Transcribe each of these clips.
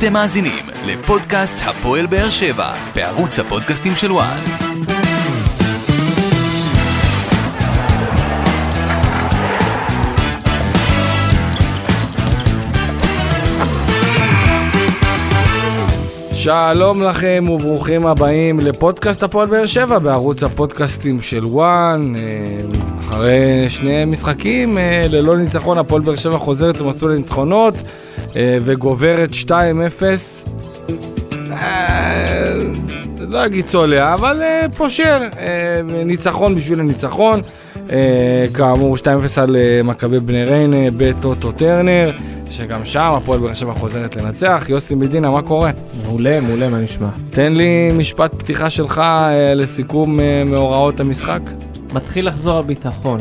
אתם מאזינים לפודקאסט הפועל באר שבע בערוץ הפודקאסטים של וואן. שלום לכם וברוכים הבאים לפודקאסט הפועל באר שבע בערוץ הפודקאסטים של וואן. אה, אחרי שני משחקים אה, ללא ניצחון הפועל באר שבע חוזרת למסלול הניצחונות וגוברת 2-0. לא אגיד צולע, אבל פושר. ניצחון בשביל הניצחון. כאמור 2-0 על מכבי בני ריינה בטוטו טרנר. שגם שם הפועל באר שבע חוזרת לנצח. יוסי מדינה, מה קורה? מעולה, מעולה, מה נשמע? תן לי משפט פתיחה שלך אה, לסיכום אה, מאורעות המשחק. מתחיל לחזור הביטחון.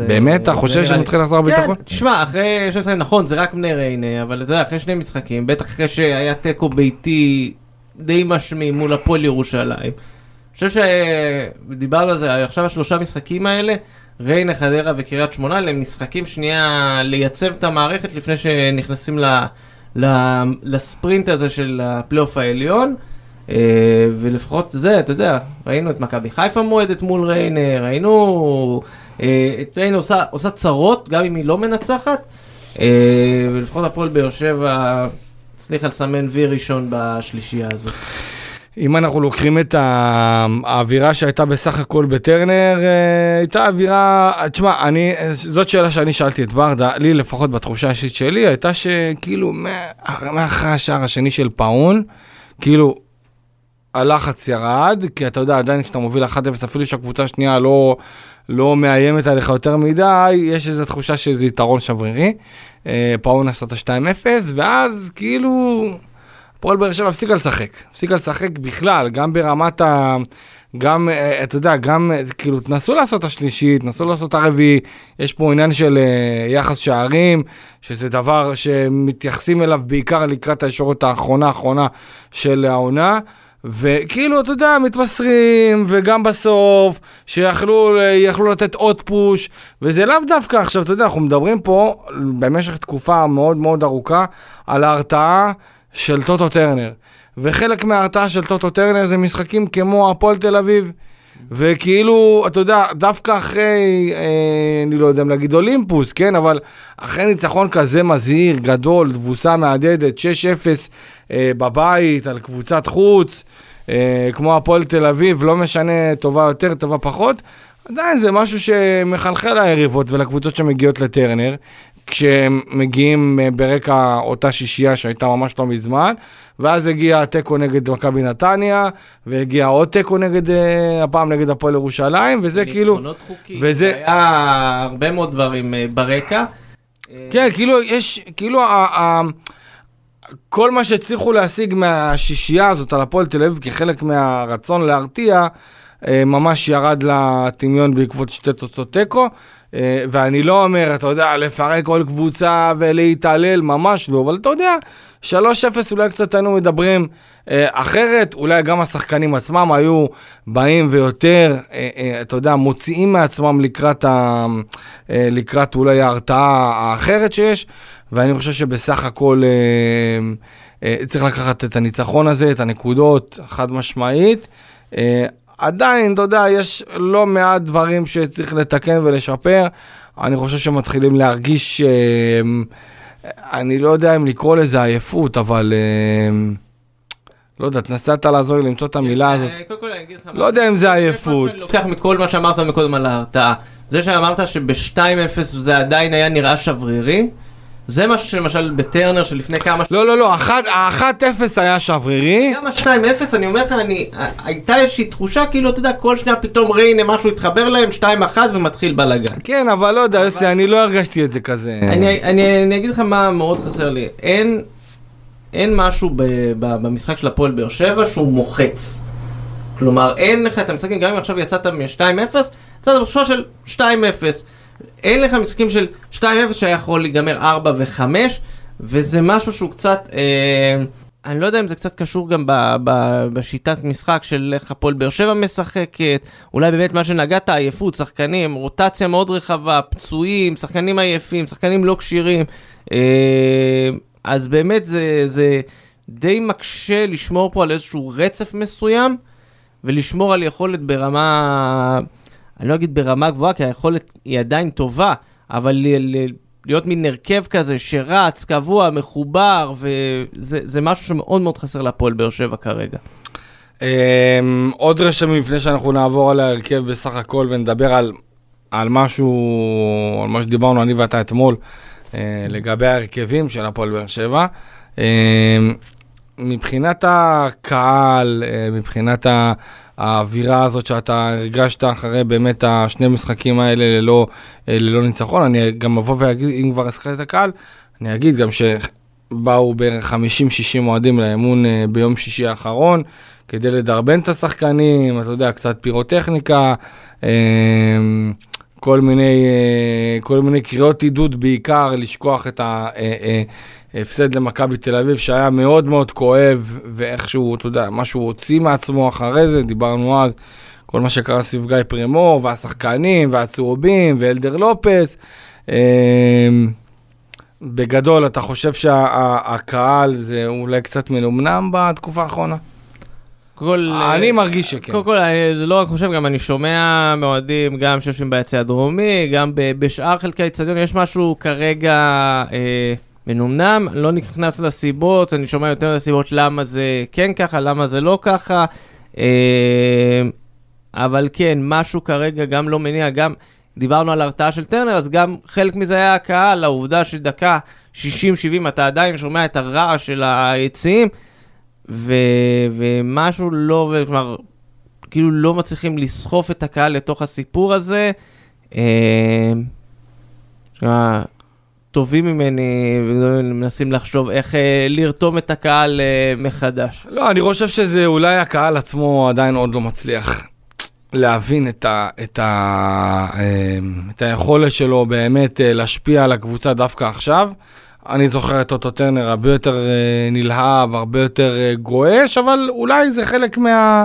זה... באמת? אתה חושב שמתחיל לחזור הביטחון? כן, תשמע, אחרי שני משחקים, נכון, זה רק בני ריינה, אבל אתה יודע, אחרי שני משחקים, בטח אחרי שהיה תיקו ביתי די משמי מול הפועל ירושלים. אני חושב שדיברנו על זה, עכשיו השלושה משחקים האלה, ריינה, חדרה וקריית שמונה, למשחקים שנייה לייצב את המערכת לפני שנכנסים ל, ל, לספרינט הזה של הפלייאוף העליון. Uh, ולפחות זה, אתה יודע, ראינו את מכבי חיפה מועדת מול ריינה, ראינו את ריינה עושה, עושה צרות, גם אם היא לא מנצחת, uh, ולפחות הפועל באר שבע הצליחה לסמן וי ראשון בשלישייה הזאת. אם אנחנו לוקחים את האווירה שהייתה בסך הכל בטרנר, אה, הייתה אווירה, תשמע, אני, זאת שאלה שאני שאלתי את ברדה, לי לפחות בתחושה האישית שלי, הייתה שכאילו מאחרי השער השני של פאון, כאילו הלחץ ירד, כי אתה יודע, עדיין כשאתה מוביל 1-0, אפילו שהקבוצה השנייה לא, לא מאיימת עליך יותר מדי, יש איזו תחושה שזה יתרון שברירי. אה, פאון עשה את ה-2-0, ואז כאילו... הפועל באר שבע הפסיקה לשחק, הפסיקה לשחק בכלל, גם ברמת ה... גם, אה, אתה יודע, גם, אה, כאילו, תנסו לעשות את השלישית, תנסו לעשות את הרביעי, יש פה עניין של uh, יחס שערים, שזה דבר שמתייחסים אליו בעיקר לקראת הישורת האחרונה האחרונה של העונה. וכאילו, אתה יודע, מתבשרים, וגם בסוף, שיכלו לתת עוד פוש, וזה לאו דווקא עכשיו, אתה יודע, אנחנו מדברים פה במשך תקופה מאוד מאוד ארוכה על ההרתעה של טוטו טרנר. וחלק מההרתעה של טוטו טרנר זה משחקים כמו הפועל תל אביב. וכאילו, אתה יודע, דווקא אחרי, אה, אני לא יודע אם להגיד אולימפוס, כן, אבל אחרי ניצחון כזה מזהיר, גדול, תבוסה מהדהדת, 6-0 אה, בבית, על קבוצת חוץ, אה, כמו הפועל תל אביב, לא משנה, טובה יותר, טובה פחות, עדיין זה משהו שמחלחל ליריבות ולקבוצות שמגיעות לטרנר, כשהם מגיעים אה, ברקע אותה שישייה שהייתה ממש לא מזמן, ואז הגיע תיקו נגד מכבי נתניה, והגיע עוד תיקו נגד, אה, הפעם נגד הפועל ירושלים, וזה כאילו... ניצחונות חוקיים, וזה... היה הרבה מאוד דברים אה, ברקע. כן, כאילו יש, כאילו, כל מה שהצליחו להשיג מהשישייה הזאת על הפועל תל אביב כחלק מהרצון להרתיע, ממש ירד לטמיון בעקבות שתי תוצאות תיקו. אה, ואני לא אומר, אתה יודע, לפרק כל קבוצה ולהתעלל, ממש לא, אבל אתה יודע, 3-0 אולי קצת היינו מדברים אה, אחרת, אולי גם השחקנים עצמם היו באים ויותר, אה, אתה יודע, מוציאים מעצמם לקראת, ה, לקראת אולי ההרתעה האחרת שיש, ואני חושב שבסך הכל צריך לקחת את הניצחון הזה, את הנקודות, חד משמעית. עדיין, אתה יודע, יש לא מעט דברים שצריך לתקן ולשפר. אני חושב שמתחילים להרגיש, אה, אני לא יודע אם לקרוא לזה עייפות, אבל... לא יודע, תנסה לעזור לי למצוא את המילה אה, הזאת. לא יודע אם זה עייפות. אני לוקח מכל מה שאמרת מקודם על ההרתעה. זה שאמרת שב-2-0 זה עדיין היה נראה שברירי, זה מה שלמשל בטרנר שלפני כמה... לא, לא, לא, ה-1-0 היה שברירי. גם ה-2-0, אני אומר לך, אני... הייתה איזושהי תחושה כאילו, אתה יודע, כל שניה פתאום ריינה משהו התחבר להם, 2-1 ומתחיל בלאגן. כן, אבל לא יודע, יוסי, אני לא הרגשתי את זה כזה. אני, אני, אני אגיד לך מה מאוד חסר לי. אין, אין משהו ב, ב, במשחק של הפועל באר שבע שהוא מוחץ. כלומר, אין לך את המשחקים, גם אם עכשיו יצאת מ-2-0, יצאת בתחושה של 2-0. אין לך משחקים של 2-0 שהיה יכול להיגמר 4 ו-5, וזה משהו שהוא קצת, אה, אני לא יודע אם זה קצת קשור גם ב, ב, בשיטת משחק של איך הפועל באר שבע משחקת, אולי באמת מה שנגעת, עייפות, שחקנים, רוטציה מאוד רחבה, פצועים, שחקנים עייפים, שחקנים לא כשירים, אה, אז באמת זה, זה די מקשה לשמור פה על איזשהו רצף מסוים, ולשמור על יכולת ברמה, אני לא אגיד ברמה גבוהה, כי היכולת היא עדיין טובה, אבל ל- ל- להיות מין הרכב כזה שרץ, קבוע, מחובר, וזה משהו שמאוד מאוד חסר להפועל באר שבע כרגע. אמ, עוד רשמים לפני שאנחנו נעבור על ההרכב בסך הכל ונדבר על, על משהו, על מה שדיברנו אני ואתה אתמול, לגבי ההרכבים של הפועל באר שבע. אמ, מבחינת הקהל, אה, מבחינת האווירה הזאת שאתה הרגשת אחרי באמת השני משחקים האלה ללא, אה, ללא ניצחון, אני גם אבוא ואגיד, אם כבר הזכרתי את הקהל, אני אגיד גם שבאו בערך 50-60 אוהדים לאמון אה, ביום שישי האחרון, כדי לדרבן את השחקנים, אתה יודע, קצת פירוטכניקה, אה, כל מיני, אה, כל מיני קריאות עידוד בעיקר, לשכוח את ההפסד למכבי תל אביב, שהיה מאוד מאוד כואב, ואיכשהו, אתה יודע, מה שהוא הוציא מעצמו אחרי זה, דיברנו אז, כל מה שקרה סביב גיא פרימור, והשחקנים, והצהובים, ואלדר לופס. אה, בגדול, אתה חושב שהקהל זה אולי קצת מנומנם בתקופה האחרונה? כל, אני מרגיש שכן. קודם כל, אני זה לא רק חושב, גם אני שומע מאוהדים, גם שיושבים ביציע הדרומי, גם ב- בשאר חלקי האצטדיון, יש משהו כרגע אה, מנומנם, לא נכנס לסיבות, אני שומע יותר לסיבות למה זה כן ככה, למה זה לא ככה, אה, אבל כן, משהו כרגע גם לא מניע, גם דיברנו על הרתעה של טרנר, אז גם חלק מזה היה הקהל, העובדה שדקה 60-70 אתה עדיין שומע את הרעש של היציעים. ו... ומשהו לא כלומר, כאילו לא מצליחים לסחוף את הקהל לתוך הסיפור הזה. אה, טובים ממני ומנסים לחשוב איך אה, לרתום את הקהל אה, מחדש. לא, אני חושב שזה אולי הקהל עצמו עדיין עוד לא מצליח להבין את, ה, את, ה, אה, את היכולת שלו באמת אה, להשפיע על הקבוצה דווקא עכשיו. אני זוכר את אוטו טרנר הרבה יותר אה, נלהב, הרבה יותר אה, גועש, אבל אולי זה חלק מה...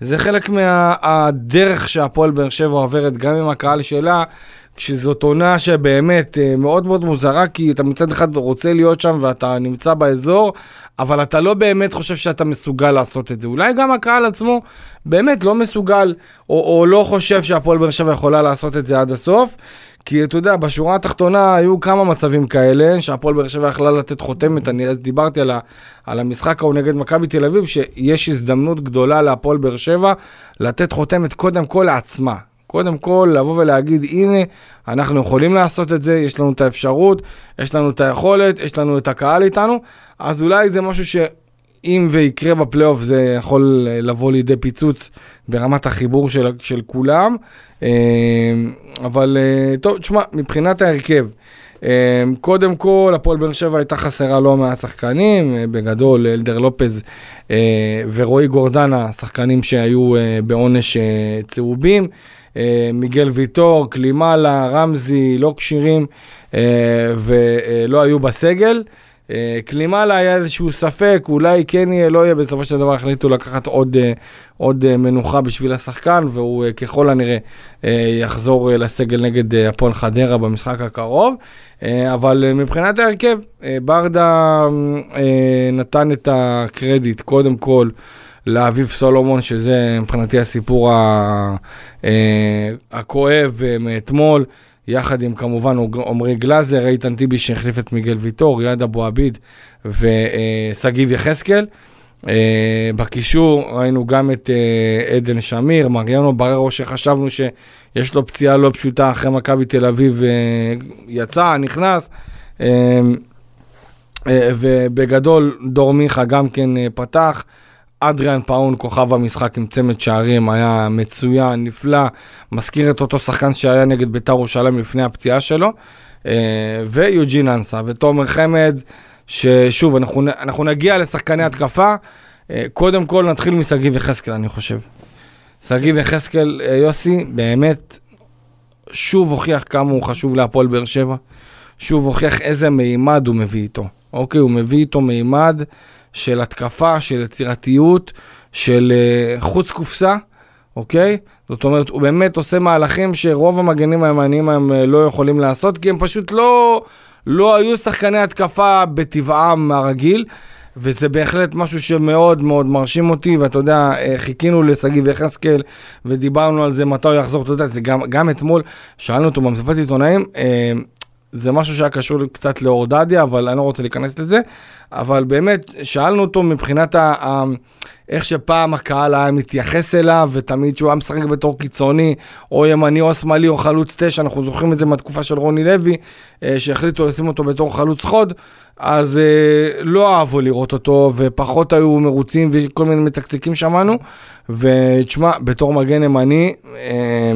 זה חלק מהדרך שהפועל באר שבע עוברת גם עם הקהל שלה, כשזאת עונה שבאמת אה, מאוד מאוד מוזרה, כי אתה מצד אחד רוצה להיות שם ואתה נמצא באזור, אבל אתה לא באמת חושב שאתה מסוגל לעשות את זה. אולי גם הקהל עצמו באמת לא מסוגל, או, או לא חושב שהפועל באר שבע יכולה לעשות את זה עד הסוף. כי אתה יודע, בשורה התחתונה היו כמה מצבים כאלה, שהפועל באר שבע יכלה לתת חותמת, אני דיברתי על, ה, על המשחק ההוא נגד מכבי תל אביב, שיש הזדמנות גדולה להפועל באר שבע לתת חותמת קודם כל לעצמה. קודם כל, לבוא ולהגיד, הנה, אנחנו יכולים לעשות את זה, יש לנו את האפשרות, יש לנו את היכולת, יש לנו את הקהל איתנו, אז אולי זה משהו שאם ויקרה בפלייאוף זה יכול לבוא לידי פיצוץ ברמת החיבור של, של כולם. אה, אבל אה, טוב, תשמע, מבחינת ההרכב, אה, קודם כל, הפועל באר שבע הייתה חסרה לא מעט שחקנים, בגדול, אלדר לופז ורועי גורדנה, שחקנים שהיו בעונש צהובים. מיגל ויטור, קלימלה, רמזי, לא כשירים ולא היו בסגל. קלימלה היה איזשהו ספק, אולי כן יהיה, לא יהיה, בסופו של דבר החליטו לקחת עוד, עוד מנוחה בשביל השחקן, והוא ככל הנראה יחזור לסגל נגד הפועל חדרה במשחק הקרוב. אבל מבחינת ההרכב, ברדה נתן את הקרדיט קודם כל לאביב סולומון, שזה מבחינתי הסיפור הכואב מאתמול. יחד עם כמובן עמרי גלאזר, איתן טיבי שהחליף את מיגל ויטור, יעד אבו עביד ושגיב יחזקאל. בקישור ראינו גם את עדן שמיר, מריאנו בררו שחשבנו שיש לו פציעה לא פשוטה אחרי מכבי תל אביב, יצא, נכנס. ובגדול דור מיכה גם כן פתח. אדריאן פאון, כוכב המשחק עם צמד שערים, היה מצוין, נפלא, מזכיר את אותו שחקן שהיה נגד בית"ר ירושלים לפני הפציעה שלו, ויוג'ין אנסה ותומר חמד, ששוב, אנחנו, אנחנו נגיע לשחקני התקפה, קודם כל נתחיל משגיב יחזקאל, אני חושב. שגיב יחזקאל, יוסי, באמת, שוב הוכיח כמה הוא חשוב להפועל באר שבע, שוב הוכיח איזה מימד הוא מביא איתו. אוקיי, הוא מביא איתו מימד. של התקפה, של יצירתיות, של uh, חוץ קופסה, אוקיי? זאת אומרת, הוא באמת עושה מהלכים שרוב המגנים הימניים הם uh, לא יכולים לעשות, כי הם פשוט לא, לא היו שחקני התקפה בטבעם הרגיל. וזה בהחלט משהו שמאוד מאוד מרשים אותי, ואתה יודע, אה, חיכינו לשגיב יחזקאל, ודיברנו על זה, מתי הוא יחזור, אתה יודע, זה גם, גם אתמול, שאלנו אותו במסיבת עיתונאים, אה, זה משהו שהיה קשור קצת לאורדדיה, אבל אני לא רוצה להיכנס לזה, אבל באמת, שאלנו אותו מבחינת ה... ה איך שפעם הקהל היה מתייחס אליו, ותמיד שהוא היה משחק בתור קיצוני, או ימני או שמאלי או חלוץ תשע, אנחנו זוכרים את זה מהתקופה של רוני לוי, אה, שהחליטו לשים אותו בתור חלוץ חוד, אז אה, לא אהבו לראות אותו, ופחות היו מרוצים וכל מיני מצקצקים שמענו, ותשמע, בתור מגן ימני, אה,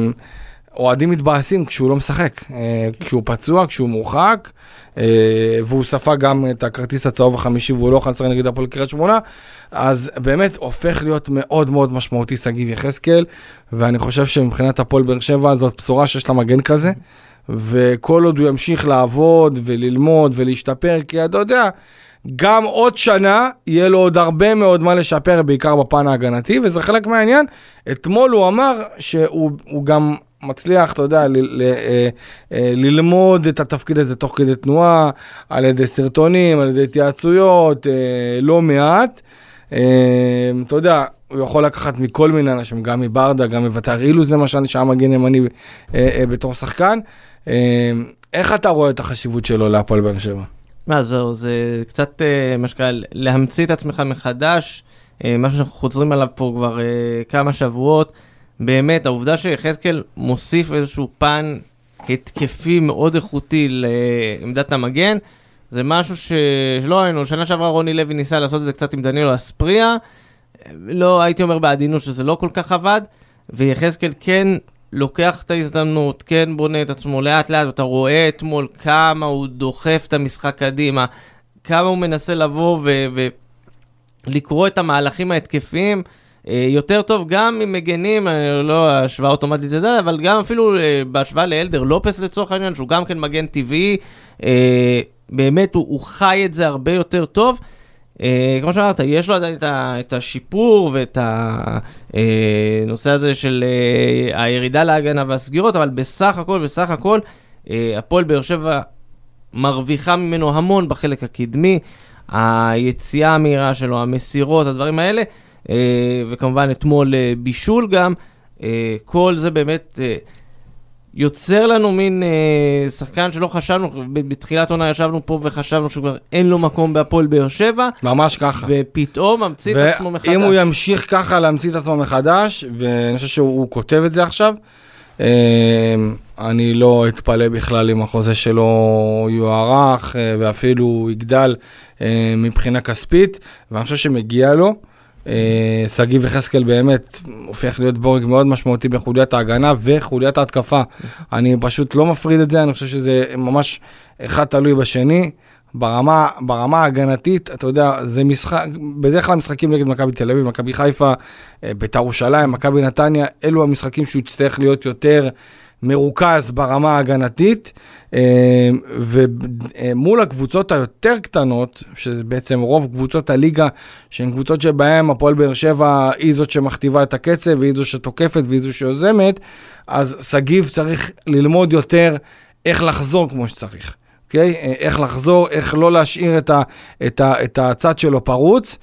אוהדים מתבאסים כשהוא לא משחק, כשהוא פצוע, כשהוא מורחק, והוא ספג גם את הכרטיס הצהוב החמישי והוא לא יכול לשחק נגד הפועל קריית שמונה, אז באמת הופך להיות מאוד מאוד משמעותי שגיב יחזקאל, ואני חושב שמבחינת הפועל באר שבע זאת בשורה שיש לה מגן כזה, וכל עוד הוא ימשיך לעבוד וללמוד ולהשתפר, כי אתה יודע, גם עוד שנה יהיה לו עוד הרבה מאוד מה לשפר, בעיקר בפן ההגנתי, וזה חלק מהעניין. אתמול הוא אמר שהוא גם מצליח, אתה יודע, אה, אה, ללמוד את התפקיד הזה תוך כדי תנועה, על ידי סרטונים, על ידי התייעצויות, אה, לא מעט. אתה יודע, הוא יכול לקחת מכל מיני אנשים, גם מברדה, גם מביתר אילוז למשל, שהיה מגן ימני בתור שחקן. איך אתה רואה את החשיבות שלו להפועל באר שבע? מה, זהו, זה קצת, מה שקרה, להמציא את עצמך מחדש, משהו שאנחנו חוזרים עליו פה כבר כמה שבועות. באמת, העובדה שיחזקאל מוסיף איזשהו פן התקפי מאוד איכותי לעמדת המגן, זה משהו ש... שלא היינו, שנה שעברה רוני לוי ניסה לעשות את זה קצת עם דנילו אספריה, לא, הייתי אומר בעדינות שזה לא כל כך עבד, ויחזקאל כן לוקח את ההזדמנות, כן בונה את עצמו לאט לאט, ואתה רואה אתמול כמה הוא דוחף את המשחק קדימה, כמה הוא מנסה לבוא ולקרוא את המהלכים ההתקפיים. אה, יותר טוב גם אם מגנים, אה, לא השוואה אוטומטית לזה, אבל גם אפילו אה, בהשוואה לאלדר לופס לצורך העניין, שהוא גם כן מגן טבעי, באמת הוא, הוא חי את זה הרבה יותר טוב. כמו שאמרת, יש לו עדיין את השיפור ואת הנושא הזה של הירידה להגנה והסגירות, אבל בסך הכל, בסך הכל, הפועל באר שבע מרוויחה ממנו המון בחלק הקדמי, היציאה המהירה שלו, המסירות, הדברים האלה. אה, וכמובן אתמול אה, בישול גם. אה, כל זה באמת יוצר לנו מין שחקן שלא חשבנו, בתחילת עונה ישבנו פה וחשבנו שכבר אין לו מקום בהפועל באר שבע. ממש ככה. ופתאום ממציא את עצמו מחדש. ואם הוא ימשיך ככה להמציא את עצמו מחדש, ואני חושב שהוא כותב את זה עכשיו, אני לא אתפלא בכלל אם החוזה שלו יוארך ואפילו יגדל מבחינה כספית, ואני חושב שמגיע לו. אה, שגיב יחזקאל באמת הופך להיות בורג מאוד משמעותי בחוליית ההגנה וחוליית ההתקפה. אני פשוט לא מפריד את זה, אני חושב שזה ממש אחד תלוי בשני. ברמה, ברמה ההגנתית, אתה יודע, זה משחק, בדרך כלל משחקים נגד מכבי תל אביב, מכבי חיפה, אה, בית"ר ירושלים, מכבי נתניה, אלו המשחקים שהוא יצטרך להיות יותר מרוכז ברמה ההגנתית, אה, ומול הקבוצות היותר קטנות, שזה בעצם רוב קבוצות הליגה, שהן קבוצות שבהן הפועל באר שבע היא זאת שמכתיבה את הקצב, והיא זו שתוקפת והיא זו שיוזמת, אז שגיב צריך ללמוד יותר איך לחזור כמו שצריך. אוקיי? Okay? איך לחזור, איך לא להשאיר את, ה, את, ה, את הצד שלו פרוץ, אה,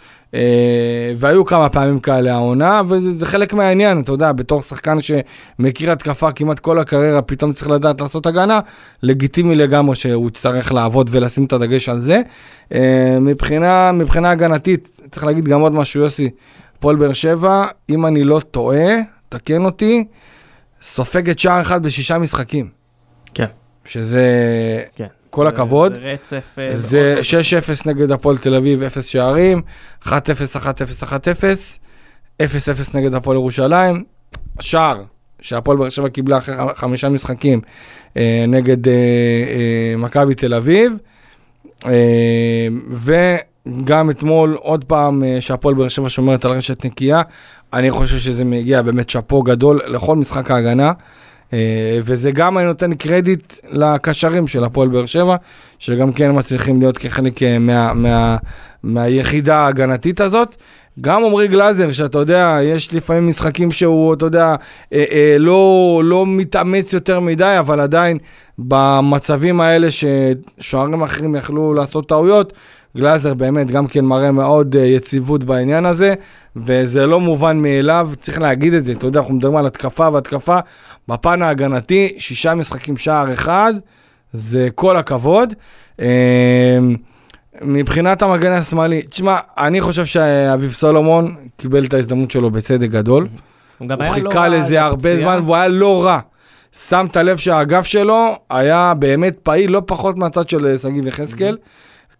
והיו כמה פעמים כאלה העונה, וזה חלק מהעניין, אתה יודע, בתור שחקן שמכיר התקפה כמעט כל הקריירה, פתאום צריך לדעת לעשות הגנה, לגיטימי לגמרי שהוא יצטרך לעבוד ולשים את הדגש על זה. אה, מבחינה, מבחינה הגנתית, צריך להגיד גם עוד משהו, יוסי, הפועל באר שבע, אם אני לא טועה, תקן אותי, סופגת שער אחד בשישה משחקים. כן. שזה... כן. כל הכבוד. זה רצף... אה, זה 6-0 נגד הפועל תל אביב, 0 שערים, 1-0, 1-0, 1-0, 0-0 נגד הפועל ירושלים. שער שהפועל באר שבע קיבלה אחרי חמישה משחקים אה, נגד אה, אה, מכבי תל אביב. אה, וגם אתמול, עוד פעם, אה, שהפועל באר שבע שומרת על רשת נקייה. אני חושב שזה מגיע באמת שאפו גדול לכל משחק ההגנה. אה, וזה גם אני נותן קרדיט לקשרים של הפועל באר שבע, שגם כן מצליחים להיות כחלק אה, מה, מה, מהיחידה ההגנתית הזאת. גם עמרי גלאזר, שאתה יודע, יש לפעמים משחקים שהוא, אתה יודע, אה, אה, לא, לא מתאמץ יותר מדי, אבל עדיין במצבים האלה ששוערים אחרים יכלו לעשות טעויות, גלאזר באמת גם כן מראה מאוד אה, יציבות בעניין הזה, וזה לא מובן מאליו, צריך להגיד את זה, אתה יודע, אנחנו מדברים על התקפה והתקפה, בפן ההגנתי, שישה משחקים שער אחד, זה כל הכבוד. אה, מבחינת המגן השמאלי, תשמע, אני חושב שאביב סולומון קיבל את ההזדמנות שלו בצדק גדול. הוא גם הוא היה לא חיכה רע לזה הרבה. זמן והוא היה לא רע. שמת לב שהאגף שלו היה באמת פעיל לא פחות מהצד של אה, שגיב יחזקאל.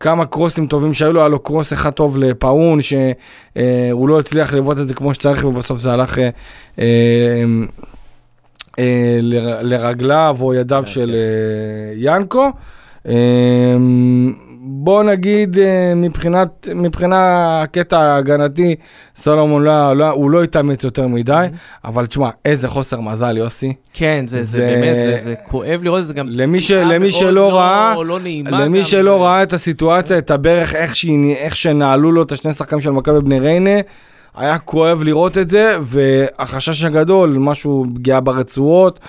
כמה קרוסים טובים שהיו לו, היה לו קרוס אחד טוב לפאון, שהוא לא הצליח לבעוט את זה כמו שצריך, ובסוף זה הלך אה, אה, אה, לרגליו או ידיו של אה, ינקו. אה, בוא נגיד אה, מבחינת, מבחינה הקטע ההגנתי, סולומון לא, לא, הוא לא התאמץ יותר מדי, אבל תשמע, איזה חוסר מזל, יוסי. כן, זה, זה, זה- באמת, זה, זה כואב לראות זה גם למי ש- למי שלא לא, ראה- לא נעימה למי גם. שלא ראה את הסיטואציה, את הברך, איך, שהיא, איך שנעלו לו את השני שחקנים של מכבי בני ריינה, היה כואב לראות את זה, והחשש הגדול, משהו פגיעה ברצועות.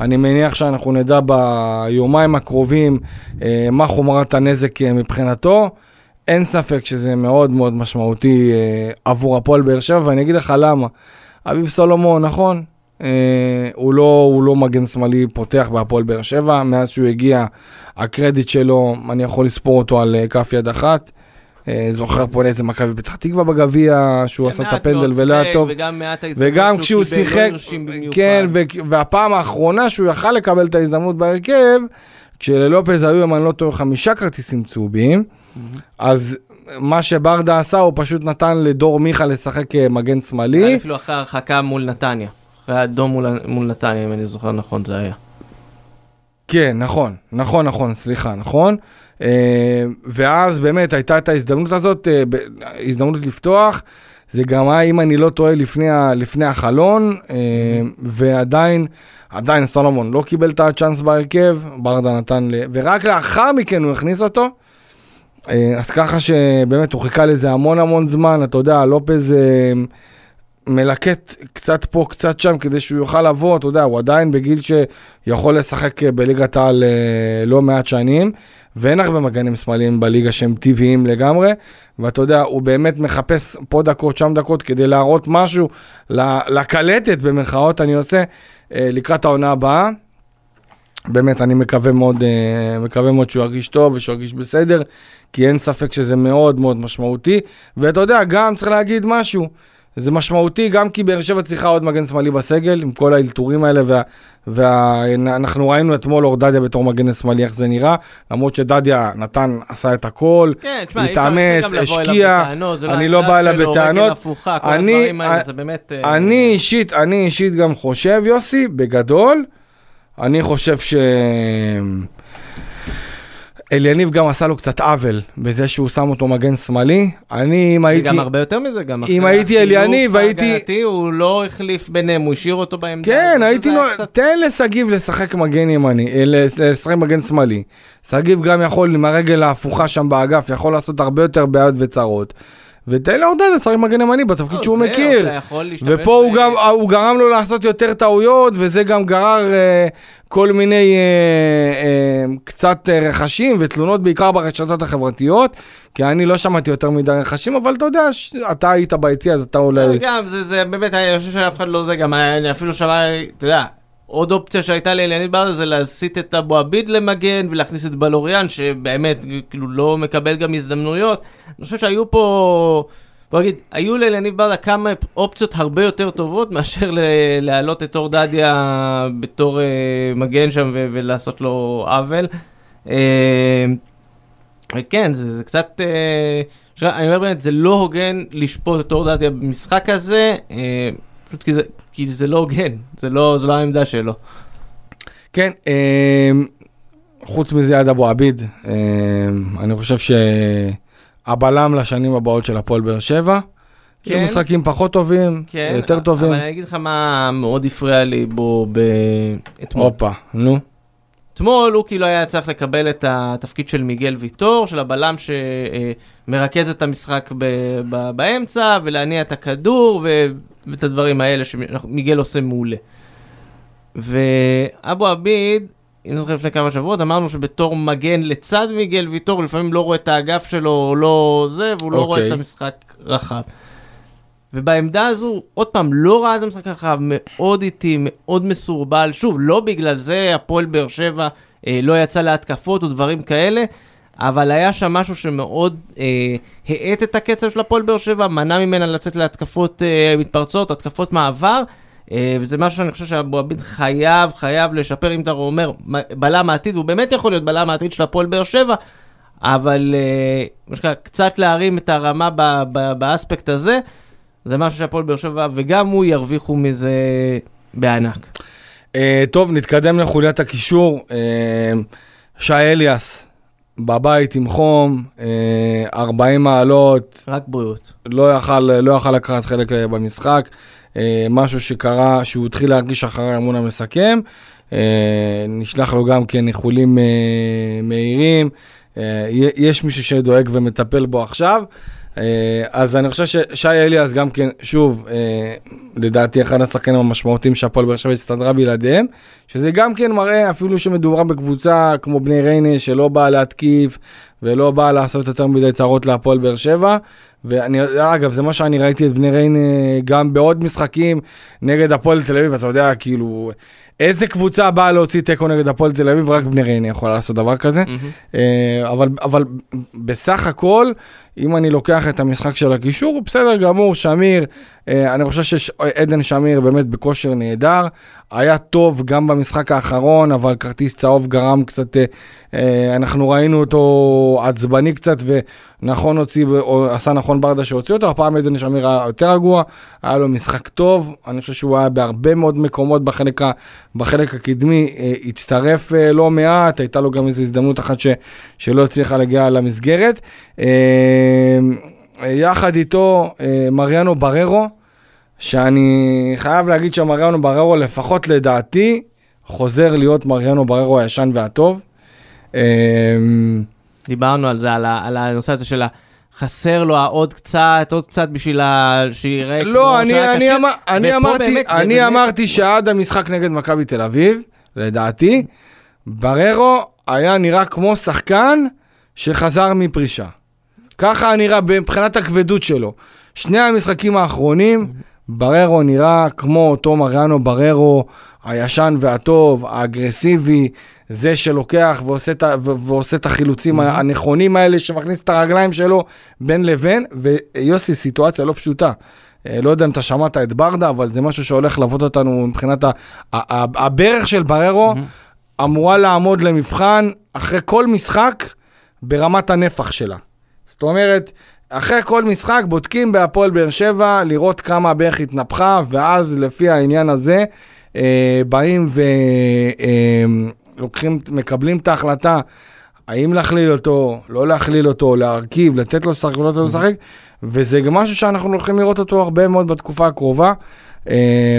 אני מניח שאנחנו נדע ביומיים הקרובים אה, מה חומרת הנזק אה, מבחינתו. אין ספק שזה מאוד מאוד משמעותי אה, עבור הפועל באר שבע, ואני אגיד לך למה. אביב סולומון, נכון, אה, הוא, לא, הוא לא מגן שמאלי פותח בהפועל באר שבע, מאז שהוא הגיע, הקרדיט שלו, אני יכול לספור אותו על אה, כף יד אחת. אה, זוכר פה איזה מכבי פתח תקווה בגביע, שהוא כן, עשה את הפנדל ולא היה טוב. וגם מעט ההזדמנות וגם כשהוא קיבל, לא הרשים במיוחד. כן, והפעם האחרונה שהוא יכל לקבל את ההזדמנות בהרכב, כשללופז היו, אם אני לא טועה, חמישה כרטיסים צהובים, אז מה שברדה עשה, הוא פשוט נתן לדור מיכה לשחק אה, מגן היה שמאלי. אפילו אחרי הרחקה מול נתניה. אחרי האדום מול נתניה, אם אני זוכר נכון, זה היה. כן, נכון, נכון, נכון, סליחה, נכון. אה, ואז באמת הייתה את ההזדמנות הזאת, אה, הזדמנות לפתוח. זה גם היה, אם אני לא טועה, לפני, לפני החלון, אה, ועדיין, עדיין סולומון לא קיבל את הצ'אנס בהרכב, ברדה נתן, ל... ורק לאחר מכן הוא הכניס אותו. אז ככה שבאמת הוא חיכה לזה המון המון זמן, אתה יודע, לופז מלקט קצת פה, קצת שם, כדי שהוא יוכל לבוא, אתה יודע, הוא עדיין בגיל שיכול לשחק אה, בליגת העל אה, לא מעט שנים, ואין הרבה מגנים שמאליים בליגה שהם טבעיים לגמרי, ואתה יודע, הוא באמת מחפש פה דקות, שם דקות, כדי להראות משהו לקלטת, במרכאות אני עושה, אה, לקראת העונה הבאה. באמת, אני מקווה מאוד, מקווה מאוד שהוא ירגיש טוב ושהוא ירגיש בסדר, כי אין ספק שזה מאוד מאוד משמעותי. ואתה יודע, גם צריך להגיד משהו, זה משמעותי גם כי באר שבע צריכה עוד מגן שמאלי בסגל, עם כל האלתורים האלה, ואנחנו ראינו אתמול אור דדיה בתור מגן שמאלי, איך זה נראה, למרות שדדיה נתן, עשה את הכל, כן, תשמע, התאמץ, השקיע, זה אני לא בא אליו בטענות. אני-. אה, אני אישית, אני אישית גם חושב, יוסי, בגדול, אני חושב ש... אליניב גם עשה לו קצת עוול בזה שהוא שם אותו מגן שמאלי. אני, אם הייתי... גם הרבה יותר מזה, גם אם אחרי הייתי החילוף אליניב, הייתי- ההגנתי, הוא לא החליף ביניהם, הוא השאיר אותו בעמדה. כן, הייתי נו... קצת- תן לשגיב לשחק מגן ימני, אה, לשחק מגן שמאלי. שגיב גם יכול עם הרגל ההפוכה שם באגף, יכול לעשות הרבה יותר בעיות וצרות. ותן לעודד לשחק מגן ימני בתפקיד לא, שהוא מכיר. ופה הוא גם, הוא גרם לו לעשות יותר טעויות, וזה גם גרר אה, כל מיני אה, אה, קצת אה, רכשים ותלונות בעיקר ברשתות החברתיות, כי אני לא שמעתי יותר מדי רכשים, אבל אתה יודע, ש- אתה היית ביציע, אז אתה אולי... גם, זה, זה באמת, אני חושב שאף אחד לא זה, גם אני אפילו שמע, אתה יודע, עוד אופציה שהייתה לאליניב ברדה זה להסיט את אבו עביד למגן ולהכניס את בלוריאן, שבאמת, כאילו, לא מקבל גם הזדמנויות. אני חושב שהיו פה, בוא נגיד, היו לאליניב ברדה כמה אופציות הרבה יותר טובות מאשר להעלות את אור דדיה בתור אה, מגן שם ו- ולעשות לו עוול. אה, וכן, זה, זה קצת... אה, ש... אני אומר באמת, זה לא הוגן לשפוט את אור דדיה במשחק הזה, אה, פשוט כי זה, כי זה לא הוגן, זה לא, לא העמדה שלו. כן, אה, חוץ מזה עד אבו עביד, אה, אני חושב שהבלם לשנים הבאות של הפועל באר שבע, כן. כן. משחקים פחות טובים, כן, יותר טובים. אבל אני אגיד לך מה מאוד הפריע לי בו. אתמול. הופה, נו. אתמול הוא כאילו היה צריך לקבל את התפקיד של מיגל ויטור, של הבלם שמרכז את המשחק ב- ב- באמצע, ולהניע את הכדור, ו- ואת הדברים האלה שמיגל עושה מעולה. ואבו עביד, אם זוכר לפני כמה שבועות, אמרנו שבתור מגן לצד מיגל ויטור, לפעמים לא רואה את האגף שלו, או לא זה, והוא לא רואה אוקיי. את המשחק רחב. ובעמדה הזו, עוד פעם, לא ראה את המשחק רחב, מאוד איטי, מאוד מסורבל. שוב, לא בגלל זה הפועל באר שבע אה, לא יצא להתקפות או דברים כאלה, אבל היה שם משהו שמאוד אה, האט את הקצב של הפועל באר שבע, מנע ממנה לצאת להתקפות אה, מתפרצות, התקפות מעבר. אה, וזה משהו שאני חושב שאבו עביד חייב, חייב לשפר, אם אתה אומר, בלם העתיד, והוא באמת יכול להיות בלם העתיד של הפועל באר שבע, אבל אה, שנקרא, קצת להרים את הרמה ב- ב- באספקט הזה, זה משהו שהפועל באר שבע, וגם הוא ירוויחו מזה בענק. אה, טוב, נתקדם לחוליית הקישור. אה, שי אליאס, בבית עם חום, אה, 40 מעלות, רק בריאות. לא יכל, לא יכל לקחת חלק אה, במשחק. אה, משהו שקרה, שהוא התחיל להרגיש אחרי האמון המסכם. אה, נשלח לו גם כן איחולים אה, מהירים. אה, יש מישהו שדואג ומטפל בו עכשיו. אה, אז אני חושב ששי אליאס גם כן, שוב, אה, לדעתי אחד השחקנים המשמעותיים שהפועל באר שבע הסתדרה בלעדיהם, שזה גם כן מראה אפילו שמדובר בקבוצה כמו בני ריינה שלא באה להתקיף ולא באה לעשות יותר מדי צרות להפועל באר שבע. ואני, אגב, זה מה שאני ראיתי את בני ריינה גם בעוד משחקים נגד הפועל תל אביב, אתה יודע, כאילו, איזה קבוצה באה להוציא תיקו נגד הפועל תל אביב, רק בני ריינה יכולה לעשות דבר כזה. אה, אבל, אבל בסך הכל, אם אני לוקח את המשחק של הקישור, בסדר גמור, שמיר, אה, אני חושב שעדן שמיר באמת בכושר נהדר, היה טוב גם במשחק האחרון, אבל כרטיס צהוב גרם קצת, אה, אה, אנחנו ראינו אותו עצבני קצת, ונכון הוציא, או עשה נכון ברדה שהוציא אותו, הפעם עדן שמיר היה יותר רגוע, היה לו משחק טוב, אני חושב שהוא היה בהרבה מאוד מקומות בחלק, ה, בחלק הקדמי, הצטרף לא מעט, הייתה לו גם איזו הזדמנות אחת ש, שלא הצליחה להגיע למסגרת. אה, יחד איתו אה, מריאנו בררו, שאני חייב להגיד שמריאנו בררו, לפחות לדעתי, חוזר להיות מריאנו בררו הישן והטוב. אה, דיברנו על זה, על, ה, על הנושא הזה של החסר לו העוד קצת, עוד קצת בשביל ה... שיראה כמו לא, אני, שהיה אני, כשיר. אמר, אני, אמרתי, באמת- אני באמת- אמרתי שעד המשחק נגד מכבי תל אביב, לדעתי, בררו היה נראה כמו שחקן שחזר מפרישה. ככה נראה מבחינת הכבדות שלו. שני המשחקים האחרונים, בררו נראה כמו אותו מריאנו בררו, הישן והטוב, האגרסיבי, זה שלוקח ועושה את, ועושה את החילוצים הנכונים האלה, שמכניס את הרגליים שלו בין לבין, ויוסי, סיטואציה לא פשוטה. אה, לא יודע אם אתה שמעת את ברדה, אבל זה משהו שהולך ללוות אותנו מבחינת ה- ה- ה- הברך של בררו, אמורה לעמוד למבחן אחרי כל משחק ברמת הנפח שלה. זאת אומרת, אחרי כל משחק בודקים בהפועל באר שבע לראות כמה הברך התנפחה, ואז לפי העניין הזה אה, באים ולוקחים, מקבלים את ההחלטה האם להכליל אותו, לא להכליל אותו, להרכיב, לתת לו לשחק, לא לתת לו לשחק, וזה גם משהו שאנחנו הולכים לראות אותו הרבה מאוד בתקופה הקרובה. אה,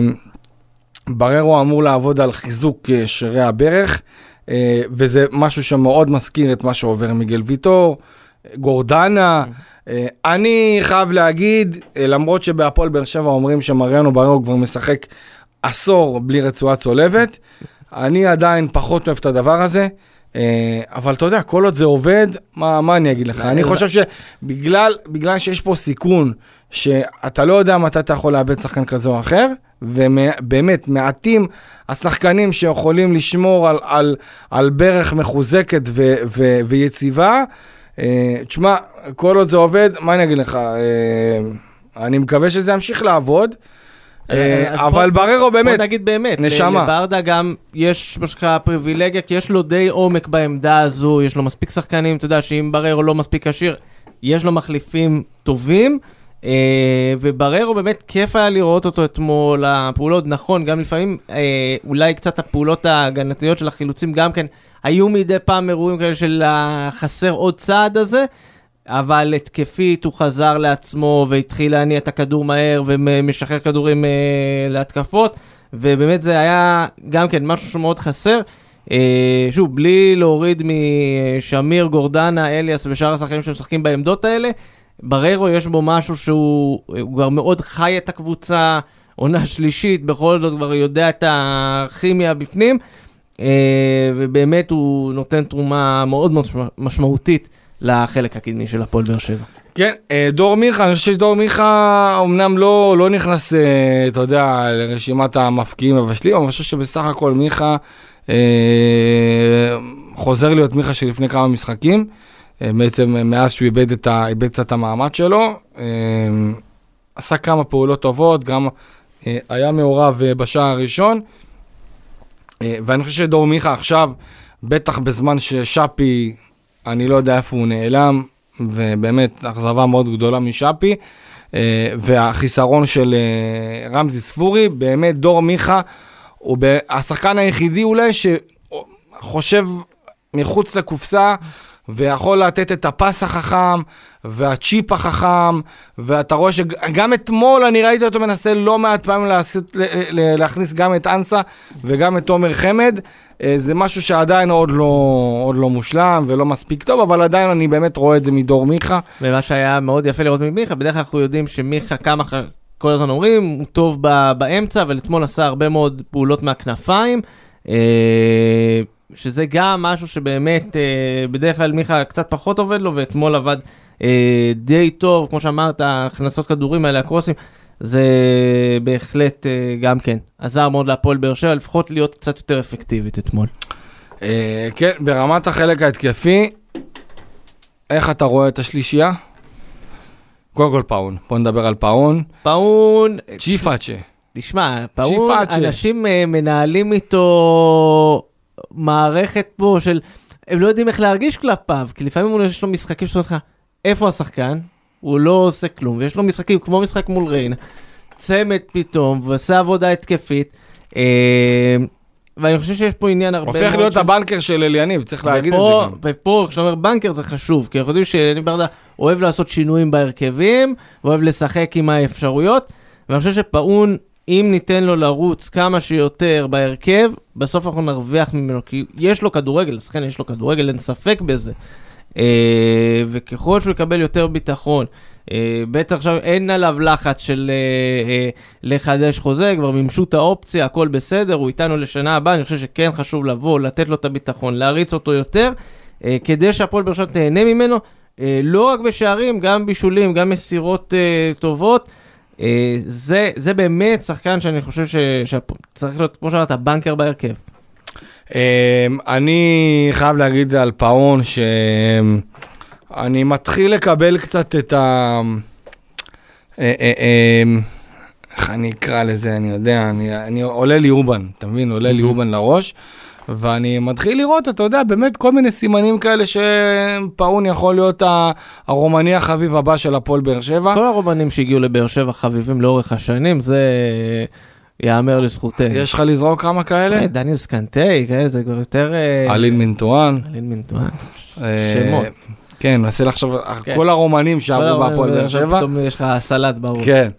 בררו אמור לעבוד על חיזוק אה, שרירי הברך, אה, וזה משהו שמאוד מזכיר את מה שעובר מיגל ויטור, גורדנה. אה, אני חייב להגיד, אה, למרות שבהפועל באר שבע אומרים שמריאנו בררו כבר משחק עשור בלי רצועה צולבת, אני עדיין פחות אוהב את הדבר הזה. אה, אבל אתה יודע, כל עוד זה עובד, מה, מה אני אגיד לך? אני חושב שבגלל בגלל שיש פה סיכון, שאתה לא יודע מתי אתה יכול לאבד שחקן כזה או אחר, ובאמת, מעטים השחקנים שיכולים לשמור על, על, על ברך מחוזקת ו, ו, ויציבה. אה, תשמע, כל עוד זה עובד, מה אני אגיד לך? אה, אני מקווה שזה ימשיך לעבוד. אה, אבל בררו באמת, בוא נגיד באמת, נשמה. לברדה גם יש מה שנקרא פריבילגיה, כי יש לו די עומק בעמדה הזו, יש לו מספיק שחקנים, אתה יודע שאם בררו לא מספיק כשיר, יש לו מחליפים טובים. אה, ובררו באמת כיף היה לראות אותו אתמול, הפעולות, נכון, גם לפעמים אה, אולי קצת הפעולות ההגנתיות של החילוצים גם כן, היו מדי פעם אירועים כאלה של החסר עוד צעד הזה, אבל התקפית הוא חזר לעצמו והתחיל להניע את הכדור מהר ומשחרר כדורים אה, להתקפות, ובאמת זה היה גם כן משהו שמאוד חסר. אה, שוב, בלי להוריד משמיר, גורדנה, אליאס ושאר השחקנים שמשחקים בעמדות האלה, בררו יש בו משהו שהוא הוא כבר מאוד חי את הקבוצה, עונה שלישית, בכל זאת כבר יודע את הכימיה בפנים, ובאמת הוא נותן תרומה מאוד משמעותית לחלק הקדמי של הפועל באר שבע. כן, אה, דור מיכה, אני חושב שדור מיכה אמנם לא, לא נכנס, אה, אתה יודע, לרשימת המפקיעים המבשלים, אבל אני חושב שבסך הכל מיכה אה, חוזר להיות מיכה שלפני כמה משחקים, אה, בעצם מאז שהוא איבד, את ה, איבד קצת המעמד שלו. אה, עשה כמה פעולות טובות, גם אה, היה מעורב אה, בשער הראשון, אה, ואני חושב שדור מיכה עכשיו, בטח בזמן ששאפי, אני לא יודע איפה הוא נעלם, ובאמת אכזבה מאוד גדולה משאפי, אה, והחיסרון של אה, רמזי ספורי, באמת דור מיכה הוא השחקן היחידי אולי שחושב מחוץ לקופסה ויכול לתת את הפס החכם והצ'יפ החכם, ואתה רואה שגם אתמול אני ראיתי אותו מנסה לא מעט פעמים לעשות, ל- ל- להכניס גם את אנסה וגם את תומר חמד. אה, זה משהו שעדיין עוד לא, עוד לא מושלם ולא מספיק טוב, אבל עדיין אני באמת רואה את זה מדור מיכה. ומה שהיה מאוד יפה לראות ממיכה, בדרך כלל אנחנו יודעים שמיכה כמה, ח- כל הזמן אומרים, הוא טוב ב- באמצע, אבל אתמול עשה הרבה מאוד פעולות מהכנפיים. אה, שזה גם משהו שבאמת, אה, בדרך כלל מיכה קצת פחות עובד לו, ואתמול עבד די טוב, כמו שאמרת, הכנסות כדורים האלה, הקרוסים, זה בהחלט אה, גם כן עזר מאוד להפועל באר שבע, לפחות להיות קצת יותר אפקטיבית אתמול. אה, כן, ברמת החלק ההתקפי, איך אתה רואה את השלישייה? קודם כל פאון, בוא נדבר על פאון. פאון, צ'יפאצ'ה. תשמע, פאון. אנשים אה, מנהלים איתו מערכת פה של, הם לא יודעים איך להרגיש כלפיו, כי לפעמים יש לו משחקים שאתה אומר לך, איפה השחקן? הוא לא עושה כלום, ויש לו משחקים כמו משחק מול ריינה, צמד פתאום, ועושה עבודה התקפית, אה, ואני חושב שיש פה עניין הרבה הופך להיות הבנקר של אליניב, צריך להגיד את זה ופה, גם. ופה, כשאתה אומר בנקר זה חשוב, כי אנחנו יודעים שאלי ברדה אוהב לעשות שינויים בהרכבים, ואוהב לשחק עם האפשרויות, ואני חושב שפאון, אם ניתן לו לרוץ כמה שיותר בהרכב, בסוף אנחנו נרוויח ממנו, כי יש לו כדורגל, לשחקן יש לו כדורגל, אין ספק בזה. אה, וככל שהוא יקבל יותר ביטחון, אה, בטח עכשיו אין עליו לחץ של אה, לחדש חוזה, כבר מימשו את האופציה, הכל בסדר, הוא איתנו לשנה הבאה, אני חושב שכן חשוב לבוא, לתת לו את הביטחון, להריץ אותו יותר, כדי שהפועל באר שבע תהנה ממנו, לא רק בשערים, גם בישולים, גם מסירות טובות. זה, זה באמת שחקן שאני חושב שצריך להיות, כמו שאמרת, בנקר בהרכב. אמ, אני חייב להגיד על פאון שאני מתחיל לקבל קצת את ה... אה, אה, אמ, איך אני אקרא לזה, אני יודע, אני, אני עולה לי אובן, אתה מבין? עולה לי אובן לראש, ואני מתחיל לראות, אתה יודע, באמת כל מיני סימנים כאלה שפאון יכול להיות הרומני החביב הבא של הפועל באר שבע. כל הרומנים שהגיעו לבאר שבע חביבים לאורך השנים, זה יאמר לזכותנו. יש לך לזרוק כמה כאלה? אה, דניאל סקנטי, כאלה, זה כבר יותר... אה, אלין מינטואן. אלין מינטואן. אה, שמות. כן, מנסה לחשוב, כן. כל הרומנים שעברו בהפועל באר עכשיו שבע. פתאום יש לך סלט ברור. כן.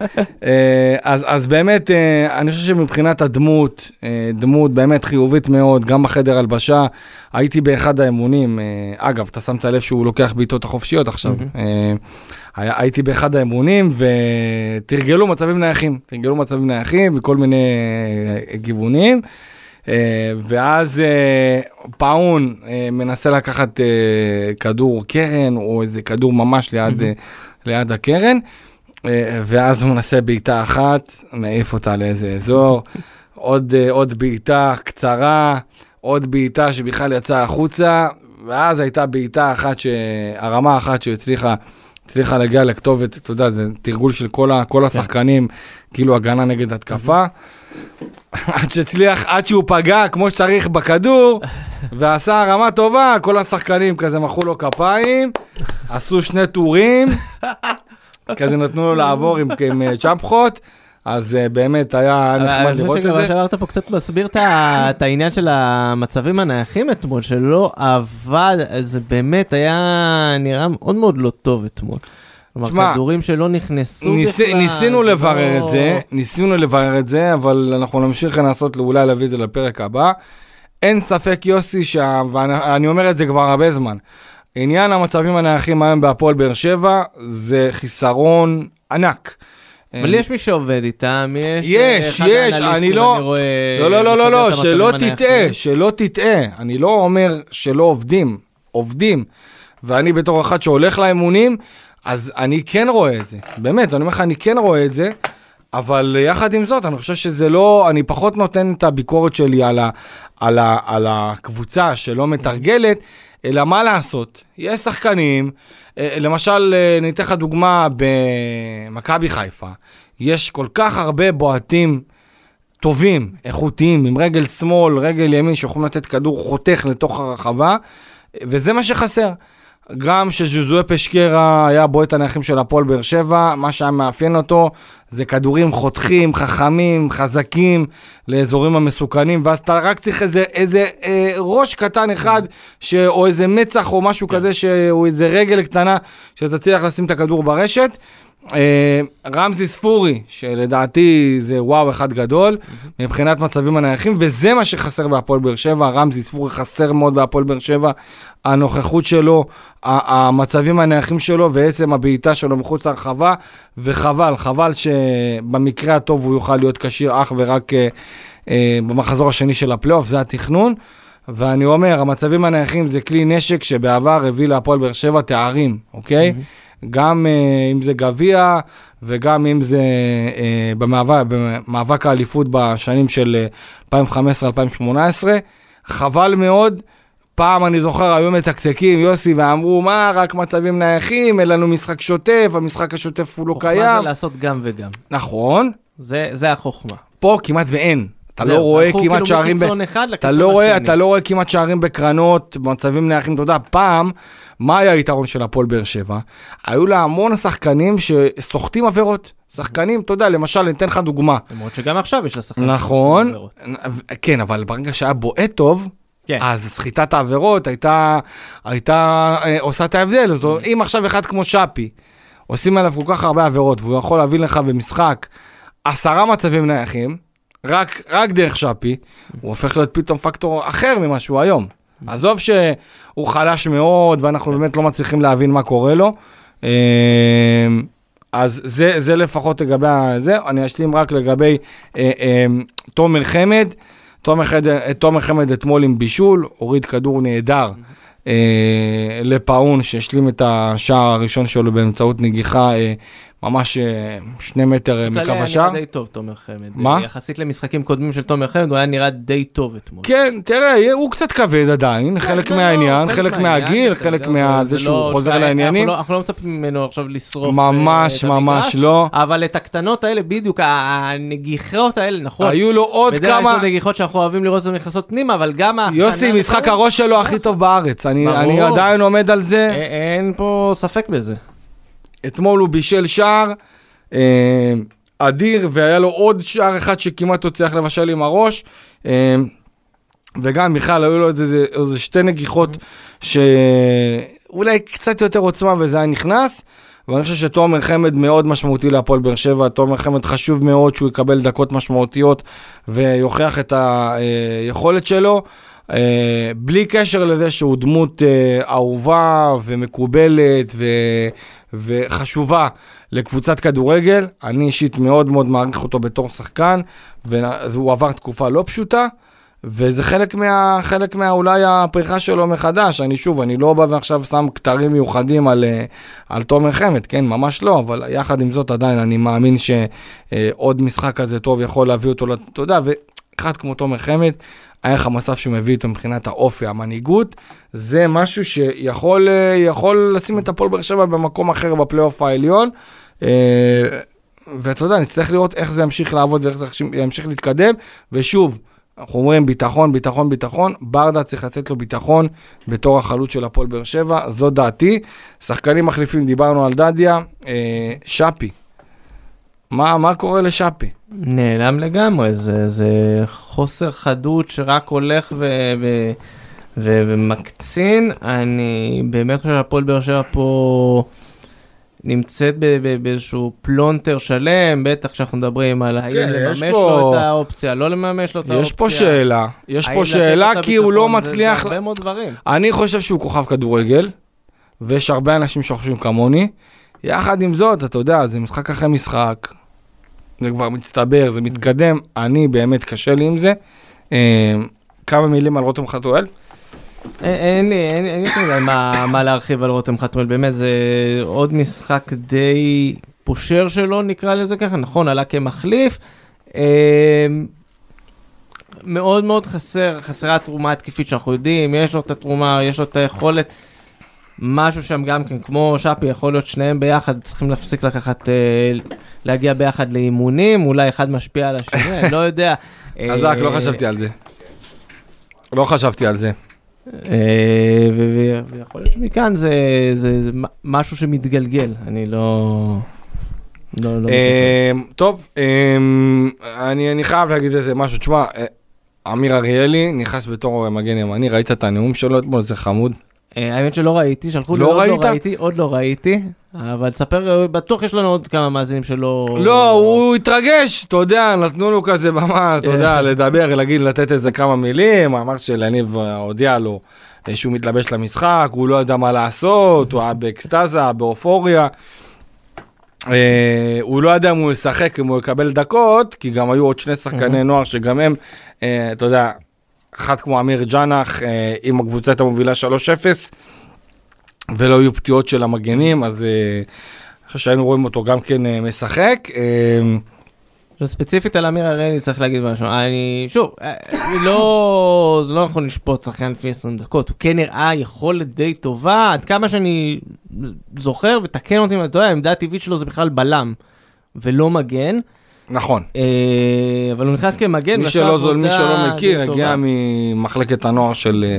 אז, באמת, אני חושב שמבחינת הדמות, דמות באמת חיובית מאוד, גם בחדר הלבשה. הייתי באחד האמונים, אגב, אתה שמת לב שהוא לוקח בעיטות החופשיות עכשיו. היה- הייתי באחד האמונים ותרגלו מצבים נייחים, תרגלו מצבים נייחים בכל מיני אה, כיוונים. אה, ואז אה, פאון אה, מנסה לקחת אה, כדור קרן או איזה כדור ממש ליד, אה, ליד הקרן. אה, ואז הוא מנסה בעיטה אחת, מעיף אותה לאיזה אזור, עוד, אה, עוד בעיטה קצרה, עוד בעיטה שבכלל יצאה החוצה, ואז הייתה בעיטה אחת, ש... הרמה אחת שהצליחה הצליחה להגיע לכתובת, אתה יודע, זה תרגול של כל, ה... כל השחקנים, כאילו הגנה נגד התקפה. עד שהצליח, עד שהוא פגע כמו שצריך בכדור, ועשה הרמה טובה, כל השחקנים כזה מחאו לו כפיים, עשו שני טורים, כזה נתנו לו לעבור עם, עם אה, צ'מפחות, אז אה, באמת היה נחמד אני לראות חושב את שמה זה. שאמרת פה קצת מסביר את העניין של המצבים הנייחים אתמול, שלא עבד, זה באמת היה נראה מאוד מאוד לא טוב אתמול. כלומר, שמע, כדורים שלא נכנסו ניס, בכלל. ניסינו זה לברר לא- את זה, ניסינו לברר את זה, אבל אנחנו נמשיך לנסות אולי להביא את זה לפרק הבא. אין ספק, יוסי, שה... ואני אומר את זה כבר הרבה זמן. עניין המצבים הנייחים היום בהפועל באר שבע זה חיסרון ענק. אבל יש מי שעובד איתם, יש... יש, אחד יש, האנליסטים, אני לא... לא, לא, לא, לא, לא, את שלא תטעה. שלא תטעה. אני לא אומר שלא עובדים, עובדים. ואני בתור אחד שהולך לאימונים, אז אני כן רואה את זה. באמת, אני אומר לך, אני כן רואה את זה, אבל יחד עם זאת, אני חושב שזה לא, אני פחות נותן את הביקורת שלי על, ה, על, ה, על הקבוצה שלא מתרגלת, אלא מה לעשות? יש שחקנים, אה, למשל, אה, אני אתן לך דוגמה במכבי חיפה, יש כל כך הרבה בועטים טובים, איכותיים, עם רגל שמאל, רגל ימין, שיכולים לתת כדור חותך לתוך הרחבה, וזה מה שחסר. גם שז'וזואה פשקרה היה בועט הנייחים של הפועל באר שבע, מה שהיה מאפיין אותו זה כדורים חותכים, חכמים, חזקים, לאזורים המסוכנים, ואז אתה רק צריך איזה, איזה אה, ראש קטן אחד, ש, או איזה מצח או משהו כזה, ש, או איזה רגל קטנה, שתצליח לשים את הכדור ברשת. אה, רמזי ספורי, שלדעתי זה וואו אחד גדול, מבחינת מצבים הנייחים, וזה מה שחסר בהפועל באר שבע, רמזי ספורי חסר מאוד בהפועל באר שבע, הנוכחות שלו, המצבים הנייחים שלו, ועצם הבעיטה שלו מחוץ להרחבה, וחבל, חבל שבמקרה הטוב הוא יוכל להיות כשיר אך ורק אה, אה, במחזור השני של הפלייאוף, זה התכנון. ואני אומר, המצבים הנייחים זה כלי נשק שבעבר הביא להפועל באר שבע תארים, אוקיי? גם uh, אם זה גביע וגם אם זה uh, במאבק, במאבק האליפות בשנים של uh, 2015-2018. חבל מאוד. פעם אני זוכר, היו מצקצקים, יוסי, ואמרו, מה, רק מצבים נייחים, אין לנו משחק שוטף, המשחק השוטף הוא לא חוכמה קיים. זה לעשות גם וגם. נכון, זה זה החוכמה. פה כמעט ואין. אתה לא רואה כמעט כאילו שערים, אתה לא רואה. אתה לא רואה כמעט שערים בקרנות, במצבים נייחים, אתה יודע, פעם, מה היה היתרון של הפועל באר שבע? היו לה המון שחקנים שסוחטים עבירות. שחקנים, אתה יודע, למשל, אני אתן לך דוגמה. למרות שגם עכשיו יש לשחקנים. נכון, עבירות. כן, אבל ברגע שהיה בועט טוב, כן. אז סחיטת העבירות הייתה, הייתה אה, עושה את ההבדל. זאת אומרת, אם עכשיו אחד כמו שפי, עושים עליו כל כך הרבה עבירות, והוא יכול להביא לך במשחק עשרה מצבים נייחים, רק, רק דרך שפי, הוא הופך להיות פתאום פקטור אחר ממה שהוא היום. עזוב שהוא חלש מאוד, ואנחנו באמת לא מצליחים להבין מה קורה לו. אה, אז זה, זה לפחות לגבי זה, אני אשלים רק לגבי אה, אה, תומר חמד. תומר חמד, תומר חמד אתמול עם בישול, הוריד כדור נהדר אה, לפאון שהשלים את השער הראשון שלו באמצעות נגיחה אה, ממש אה, שני מטר אה, מקו היה השער. נראה די טוב תומר חמד. מה? יחסית למשחקים קודמים של תומר חמד הוא היה נראה די טוב אתמול. כן, תראה, הוא קצת כבד עדיין, חלק לא, לא, מהעניין, חלק חלק מהעניין, מהגיל, בסדר, חלק זה- מזה זה שהוא לא- חוזר לעניינים. אנחנו לא- לא מצפים ממנו עכשיו לשרוף ממש, אה, ממש לא. אבל את הקטנות האלה בדיוק, הנגיחות האלה, נכון. היו לו עוד בדרך כלל כמה... יש לו נגיחות שאנחנו אוהבים לראות אותן נכנסות פנימה, אבל גם יוסי, משחק הראש שלו הכי טוב בארץ, אני עדיין עומד על זה. אה, אין פה ספק בזה. אתמול הוא בישל שער אה, אדיר, והיה לו עוד שער אחד שכמעט הוא הצליח לבשל עם הראש. אה, וגם בכלל היו לו איזה, איזה, שתי נגיחות שאולי קצת יותר עוצמה וזה היה נכנס. ואני חושב שתומר חמד מאוד משמעותי להפועל באר שבע, תומר חמד חשוב מאוד שהוא יקבל דקות משמעותיות ויוכיח את היכולת שלו. אה, בלי קשר לזה שהוא דמות אה, אהובה ומקובלת וחשובה לקבוצת כדורגל, אני אישית מאוד מאוד מעריך אותו בתור שחקן, והוא עבר תקופה לא פשוטה. וזה חלק מה... חלק מה... אולי הפריחה שלו מחדש. אני שוב, אני לא בא ועכשיו שם כתרים מיוחדים על, אה, על תומר חמד, כן, ממש לא, אבל יחד עם זאת עדיין אני מאמין שעוד משחק כזה טוב יכול להביא אותו, לת- אתה יודע, ואחד כמו תומר חמד, הערך המוסף שהוא מביא איתו מבחינת האופי, המנהיגות, זה משהו שיכול אה, לשים את הפועל באר שבע במקום אחר בפלייאוף העליון. אה, ואתה יודע, נצטרך לראות איך זה ימשיך לעבוד ואיך זה ימשיך להתקדם, ושוב, אנחנו אומרים ביטחון, ביטחון, ביטחון, ברדה צריך לתת לו ביטחון בתור החלוץ של הפועל באר שבע, זו דעתי. שחקנים מחליפים, דיברנו על דדיה, אה, שפי. מה, מה קורה לשפי? נעלם לגמרי, זה, זה חוסר חדות שרק הולך ו, ו, ו, ומקצין. אני באמת חושב שהפועל באר שבע פה נמצאת באיזשהו פלונטר שלם, בטח כשאנחנו מדברים על האם כן, לממש יש לו פה- את האופציה, לא לממש לו את האופציה. יש פה שאלה, יש האם פה שאלה כי הוא לא הביטחון, זה- מצליח... זה הרבה מאוד דברים. אני חושב שהוא כוכב כדורגל, ויש הרבה אנשים שחושבים כמוני. יחד עם זאת, אתה יודע, זה משחק אחרי משחק, זה כבר מצטבר, זה מתקדם, אני באמת קשה לי עם זה. אה, כמה מילים על רותם חתואל? אין- אין לי, אין לי מה להרחיב על רותם חתואל, באמת זה עוד משחק די פושר שלו, נקרא לזה ככה, נכון, עלה כמחליף. אה, מאוד מאוד חסר, חסרה התרומה התקפית שאנחנו יודעים, יש לו את התרומה, יש לו את היכולת. משהו שם גם כן, כמו שפי, יכול להיות שניהם ביחד, צריכים להפסיק לקחת, אה, להגיע ביחד לאימונים, אולי אחד משפיע על השני, אני לא יודע. חזק, לא אה, חשבתי על זה. לא חשבתי על זה. אה, ויכול להיות שמכאן זה, משהו שמתגלגל, אני לא... לא, לא. אמ, טוב, אמ, אני אני חייב להגיד איזה משהו, תשמע, אמיר אריאלי נכנס בתור מגן ימני, ראית את הנאום שלו אתמול, זה חמוד. אה, האמת שלא ראיתי, שלחו לי לא עוד? לא ראיתי, עוד לא ראיתי, אבל תספר, אה, בטוח יש לנו עוד כמה מאזינים שלא... לא, הוא התרגש, אתה יודע, נתנו לו כזה במה, אתה יודע, לדבר, להגיד, לתת איזה כמה מילים, אמר שלניב אה, הודיע לו שהוא מתלבש למשחק, הוא לא ידע מה לעשות, הוא היה באקסטזה, באופוריה. אה, הוא לא ידע אם הוא ישחק, אם הוא יקבל דקות, כי גם היו עוד שני שחקני נוער שגם הם, אה, אתה יודע, אחד כמו אמיר ג'אנח, אה, אם הקבוצה הייתה מובילה 3-0, ולא היו פציעות של המגנים, אז אה, אני חושב שהיינו רואים אותו גם כן אה, משחק. אה, עכשיו, ספציפית על אמיר הראלי צריך להגיד משהו, אני, שוב, אני לא, זה לא נכון לשפוט שחקן לפי 20 דקות, הוא כן נראה יכולת די טובה, עד כמה שאני זוכר, ותקן אותי אם אני טועה, העמדה הטבעית שלו זה בכלל בלם, ולא מגן, נכון. אה, אבל הוא נכנס כמגן, מי שלא, זו- מי עבודה שלא מכיר, הגיע. ממחלקת הנוער של אה,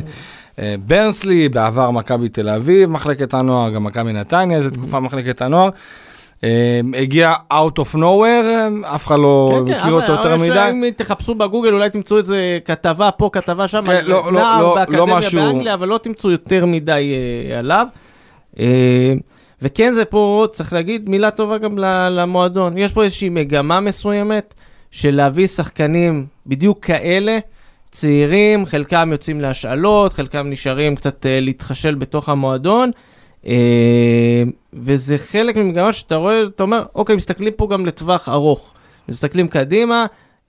אה, ברנסלי, בעבר מכבי תל אביב, מחלקת הנוער, גם מכבי נתניה, איזה תקופה מחלקת הנוער. הגיע out of nowhere, אף אחד לא כן, כן, מכיר אותו אבל- יותר מדי. אם תחפשו בגוגל אולי תמצאו איזה כתבה פה, כתבה שם, כן, לא, לא, נער לא, באקדמיה לא משהו- באנגליה, אבל לא תמצאו יותר מדי עליו. וכן, זה פה, צריך להגיד מילה טובה גם למועדון. יש פה איזושהי מגמה מסוימת של להביא שחקנים בדיוק כאלה, צעירים, חלקם יוצאים להשאלות, חלקם נשארים קצת אה, להתחשל בתוך המועדון. אה, וזה חלק ממגמה שאתה רואה, אתה אומר, אוקיי, מסתכלים פה גם לטווח ארוך. מסתכלים קדימה,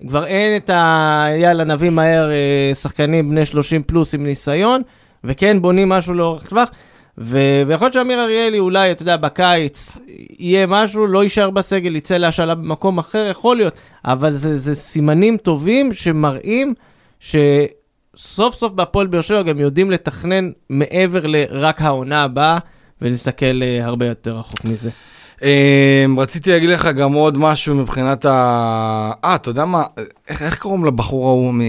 כבר אין את ה... יאללה, נביא מהר אה, שחקנים בני 30 פלוס עם ניסיון, וכן בונים משהו לאורך טווח. ו- ויכול להיות שאמיר אריאלי אולי, אתה יודע, בקיץ יהיה משהו, לא יישאר בסגל, יצא להשאלה במקום אחר, יכול להיות, אבל זה, זה סימנים טובים שמראים שסוף סוף בהפועל באר שבע גם יודעים לתכנן מעבר לרק העונה הבאה, ולהסתכל אה, הרבה יותר רחוק מזה. אה, רציתי להגיד לך גם עוד משהו מבחינת ה... אה, אתה יודע מה? איך איך קוראים לבחור ההוא מ...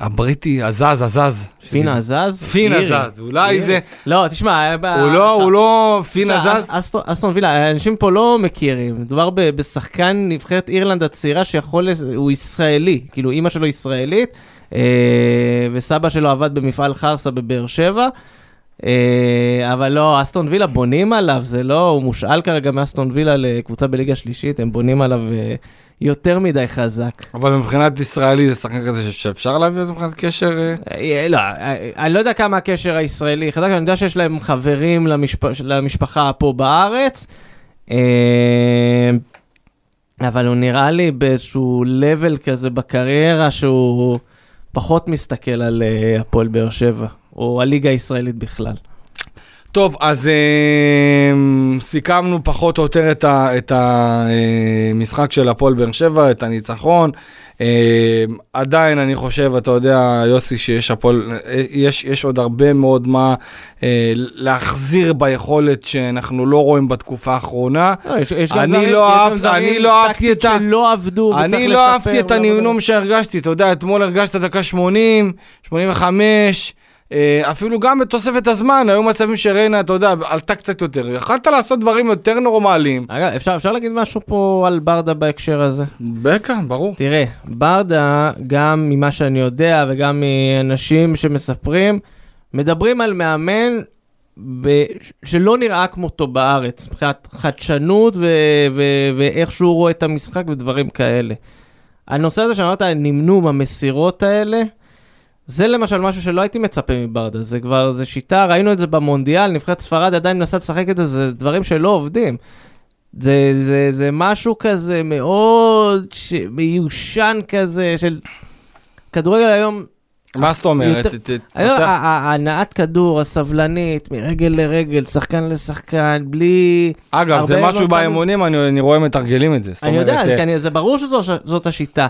אה, הבריטי, הזז, הזז. פינה זז? פינה אירי. זז, אולי. זה... לא, תשמע, ב- הוא לא, הוא לא פינה בסדר, זז. אסטון- וילה, אנשים פה לא מכירים, מדובר בשחקן נבחרת אירלנד הצעירה שיכול, הוא ישראלי, כאילו אימא שלו ישראלית, אה, וסבא שלו עבד במפעל חרסה בבאר שבע. אה, אבל לא, אסטון וילה בונים עליו, זה לא, הוא מושאל כרגע מאסטון וילה לקבוצה בליגה שלישית, הם בונים עליו אה, יותר מדי חזק. אבל מבחינת ישראלי זה שחקן כזה שאפשר להביא זה מבחינת קשר? אה? אה, לא, אה, אני לא יודע כמה הקשר הישראלי חזק, אני יודע שיש להם חברים למשפ... למשפחה פה בארץ, אבל הוא נראה לי באיזשהו level כזה בקריירה שהוא פחות מסתכל על הפועל באר שבע, או הליגה הישראלית בכלל. טוב, אז אה, סיכמנו פחות או יותר את ה- את המשחק של הפועל באר שבע, את הניצחון. אה, עדיין אני חושב, אתה יודע, יוסי, שיש הפועל, אה, יש, יש עוד הרבה מאוד מה אה, להחזיר ביכולת שאנחנו לא רואים בתקופה האחרונה. לא, יש, יש אני דברים, לא יש גם אהב- דברים אני לא אהבתי את ה- שלא עבדו וצריך לשפר. אני לא אהבתי את ולעבוד הנמנום עליהם. שהרגשתי, אתה יודע, אתמול הרגשת דקה 80, 85, אה, אפילו גם בתוספת הזמן, היו מצבים שריינה, אתה יודע, עלתה קצת יותר. יכלת לעשות דברים יותר נורמליים. אגב, אפשר, אפשר להגיד משהו פה על ברדה בהקשר הזה? בקע, ברור. תראה, ברדה, גם ממה שאני יודע וגם מאנשים שמספרים, מדברים על מאמן ב... שלא נראה כמותו בארץ, מבחינת חדשנות ו... ו... ואיך שהוא רואה את המשחק ודברים כאלה. הנושא הזה שאמרת, הנמנום, המסירות האלה, זה למשל משהו שלא הייתי מצפה מברדה, זה כבר, זה שיטה, ראינו את זה במונדיאל, נבחרת ספרד עדיין מנסה לשחק את זה, זה דברים שלא עובדים. זה, זה, זה משהו כזה מאוד ש... מיושן כזה, של כדורגל היום מה זאת אומרת? יותר- הנעת כדור, הסבלנית, מרגל לרגל, שחקן לשחקן, בלי... אגב, זה משהו באימונים, אני אני רואה מתרגלים את זה. אני יודע, אומרת, זה, אה, זה ברור שזאת השיטה,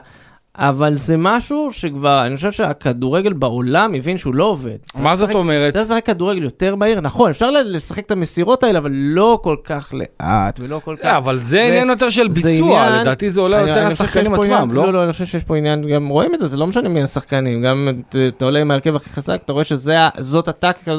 אבל זה משהו שכבר, אני חושב שהכדורגל בעולם הבין שהוא לא עובד. מה זאת אומרת? צריך לשחק כדורגל יותר מהיר, נכון, אפשר לשחק את המסירות האלה, אבל לא כל כך לאט ולא כל כך... לא, אבל זה עניין יותר של ביצוע, לדעתי זה עולה יותר לשחקנים עצמם, לא? לא, לא, אני חושב שיש פה עניין, גם רואים את זה, זה לא משנה מי השחקנים, גם את- אתה עולה עם ההרכב הכי חזק, אתה רואה שזאת הטקטיקה,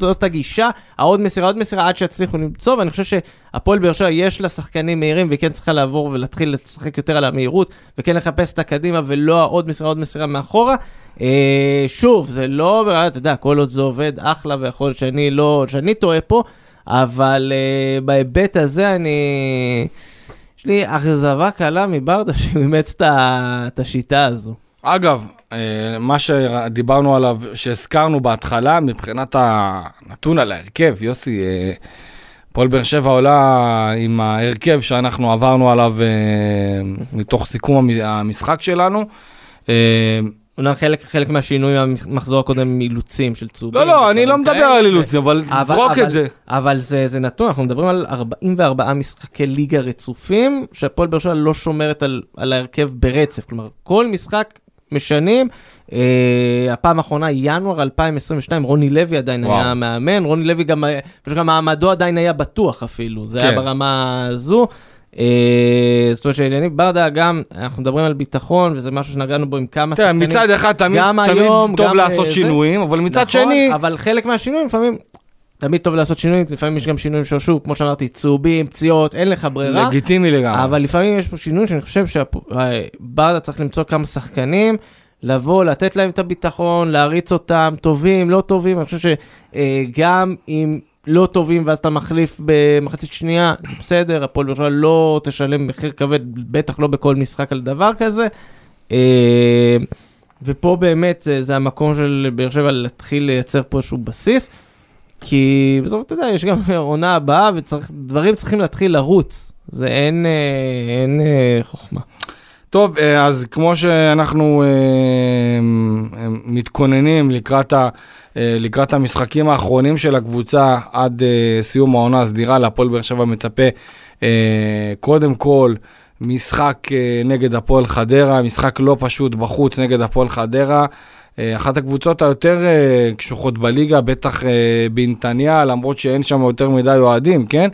זאת- הגישה, העוד מסירה, עוד מסירה, עד שיצליחו למצוא, ואני חושב שהפועל באר שבע יש לה שחקנים מהירים, והיא כן צריכה לעבור ולהתחיל לשחק יותר על המהירות, וכן לחפש את הקדימה, ולא העוד מסירה, עוד מסירה מאחורה. אה, שוב, זה לא, אתה יודע, כל עוד זה עובד, אחלה, ויכול להיות שאני לא, שאני טועה פה, אבל אה, בהיבט הזה אני... יש לי אכזבה קלה מברדה שהוא אימץ את השיטה הזו. אגב, אה, מה שדיברנו עליו, שהזכרנו בהתחלה, מבחינת הנתון על ההרכב, יוסי, אה, פועל באר שבע עולה עם ההרכב שאנחנו עברנו עליו אה, מתוך סיכום המ- המשחק שלנו. אה, אומנם חלק, חלק מהשינוי מהמחזור הקודם הם אילוצים של צהובים. לא, לא, אני לא מדבר כאלה. על אילוצים, אבל זרוק את זה. אבל זה, זה נתון, אנחנו מדברים על 44 משחקי ליגה רצופים, שהפועל באר שבע לא שומרת על, על ההרכב ברצף. כלומר, כל משחק משנים. אה, הפעם האחרונה, ינואר 2022, רוני לוי עדיין וואו. היה מאמן, רוני לוי גם, אה, פשוט גם מעמדו עדיין היה בטוח אפילו, זה היה כן. ברמה הזו. אה, זאת אומרת שעניינים ברדה גם, אנחנו מדברים על ביטחון, וזה משהו שנגענו בו עם כמה שחקנים. מצד אחד תמיד תמיד היום, טוב לעשות אה, שינויים, אבל מצד נכון, שני, אבל חלק מהשינויים לפעמים, תמיד טוב לעשות שינויים, לפעמים יש גם שינויים ששוב, כמו שאמרתי, צהובים, פציעות, אין לך ברירה. לגיטימי לגמרי. אבל לפעמים יש פה שינוי שאני חושב שברדה צריך למצוא כמה שחקנים, לבוא, לתת להם את הביטחון, להריץ אותם, טובים, לא טובים, אני חושב שגם אם לא טובים ואז אתה מחליף במחצית שנייה, בסדר, הפועל באר שבע לא תשלם מחיר כבד, בטח לא בכל משחק על דבר כזה. אה, ופה באמת זה, זה המקום של באר שבע להתחיל לייצר פה איזשהו בסיס, כי בסוף אתה יודע, יש גם עונה הבאה ודברים צריכים להתחיל לרוץ. זה אין, אה, אין אה, חוכמה. טוב, אה, אז כמו שאנחנו מתכוננים לקראת, ה, לקראת המשחקים האחרונים של הקבוצה עד סיום העונה הסדירה, להפועל באר שבע מצפה קודם כל משחק נגד הפועל חדרה, משחק לא פשוט בחוץ נגד הפועל חדרה. אה, אחת הקבוצות היותר אה, קשוחות בליגה, בטח אה, בנתניה, למרות שאין שם יותר מדי אוהדים, כן?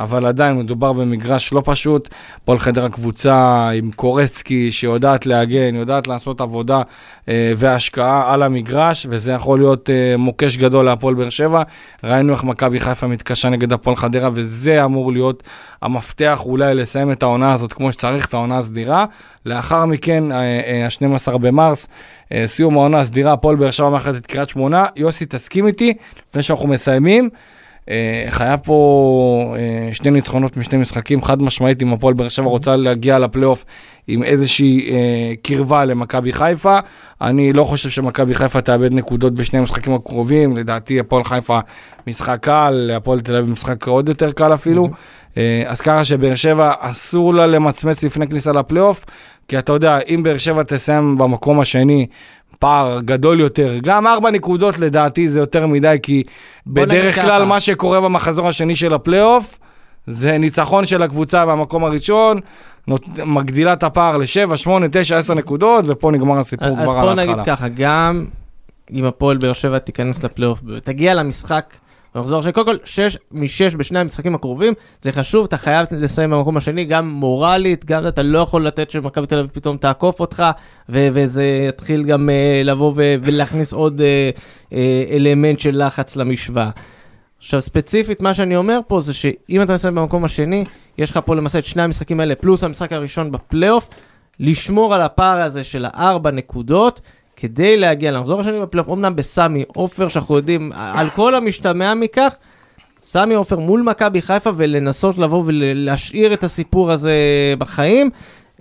אבל עדיין מדובר במגרש לא פשוט. הפועל חדרה קבוצה עם קורצקי שיודעת להגן, יודעת לעשות עבודה אה, והשקעה על המגרש, וזה יכול להיות אה, מוקש גדול להפועל באר שבע. ראינו איך מכבי חיפה מתקשה נגד הפועל חדרה, וזה אמור להיות המפתח אולי לסיים את העונה הזאת כמו שצריך, את העונה הסדירה. לאחר מכן, ה-12 במרס, אה, סיום העונה הסדירה, הפועל באר שבע מאחדת את קריית שמונה. יוסי, תסכים איתי, לפני שאנחנו מסיימים. אה, היה פה אה, שני ניצחונות משני משחקים, חד משמעית, אם הפועל באר שבע רוצה להגיע לפלייאוף עם איזושהי אה, קרבה למכבי חיפה. אני לא חושב שמכבי חיפה תאבד נקודות בשני המשחקים הקרובים, לדעתי הפועל חיפה משחק קל, הפועל תל אביב משחק עוד יותר קל אפילו. אה, אז ככה שבאר שבע אסור לה למצמץ לפני כניסה לפלייאוף, כי אתה יודע, אם באר שבע תסיים במקום השני, פער גדול יותר, גם ארבע נקודות לדעתי זה יותר מדי, כי בוא נגיד בדרך ככה. כלל מה שקורה במחזור השני של הפלייאוף, זה ניצחון של הקבוצה מהמקום הראשון, נות... מגדילה את הפער ל-7, 8, 9, 10 נקודות, ופה נגמר הסיפור אז כבר בוא על נגיד ההתחלה. ככה, גם אם הפועל באר שבע תיכנס לפלייאוף, תגיע למשחק, במחזור השני, קודם כל, שש משש בשני המשחקים הקרובים, זה חשוב, אתה חייב לסיים במקום השני, גם מורלית, גם אתה לא יכול לתת שמכבי תל אביב פתאום תעקוף אותך, ו- וזה יתחיל גם uh, לבוא ו- ולהכניס עוד uh, uh, אלמנט של לחץ למשוואה. עכשיו, ספציפית, מה שאני אומר פה זה שאם אתה מסיים במקום השני, יש לך פה למעשה את שני המשחקים האלה, פלוס המשחק הראשון בפלייאוף, לשמור על הפער הזה של הארבע נקודות, כדי להגיע למחזור השני בפלייאוף, אמנם בסמי עופר, שאנחנו יודעים על כל המשתמע מכך, סמי עופר מול מכבי חיפה ולנסות לבוא ולהשאיר את הסיפור הזה בחיים.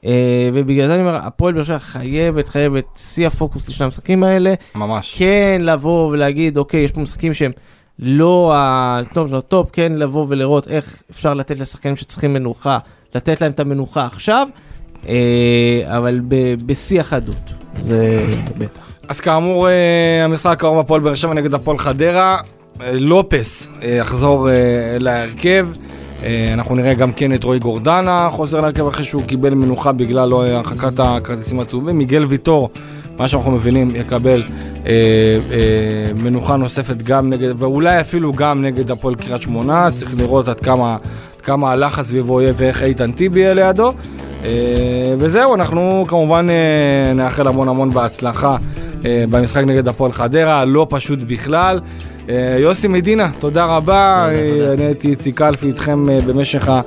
אה, ובגלל זה אני אומר, הפועל באר שבע חייבת, חייבת, שיא הפוקוס לשני המשחקים האלה. ממש. כן לבוא ולהגיד, אוקיי, יש פה משחקים שהם לא ה top של ה top, כן לבוא ולראות איך אפשר לתת לשחקנים שצריכים מנוחה, לתת להם את המנוחה עכשיו, אבל ב- בשיא החדות, זה בטח. אז כאמור, אה, המשחק הקרוב הפועל באר שבע נגד הפועל חדרה. אה, לופס אה, יחזור אה, להרכב. אה, אנחנו נראה גם כן את רועי גורדנה חוזר להרכב אחרי שהוא קיבל מנוחה בגלל לא הרחקת הכרטיסים הצהובים. מיגל ויטור, מה שאנחנו מבינים, יקבל אה, אה, מנוחה נוספת גם נגד, ואולי אפילו גם נגד הפועל קריית שמונה. צריך לראות עד כמה, עד כמה הלחץ סביבו יהיה ואיך איתן טיבי יהיה לידו. אה, וזהו, אנחנו כמובן אה, נאחל המון המון בהצלחה אה, במשחק נגד הפועל חדרה, לא פשוט בכלל. יוסי מדינה, תודה רבה. אני הייתי איציק קלפי איתכם במשך ה...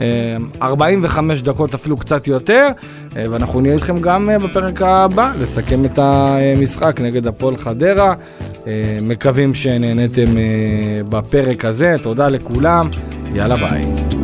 אה, 45 דקות אפילו קצת יותר, ואנחנו נהיה איתכם גם בפרק הבא לסכם את המשחק נגד הפועל חדרה. מקווים שנהניתם בפרק הזה, תודה לכולם, יאללה ביי.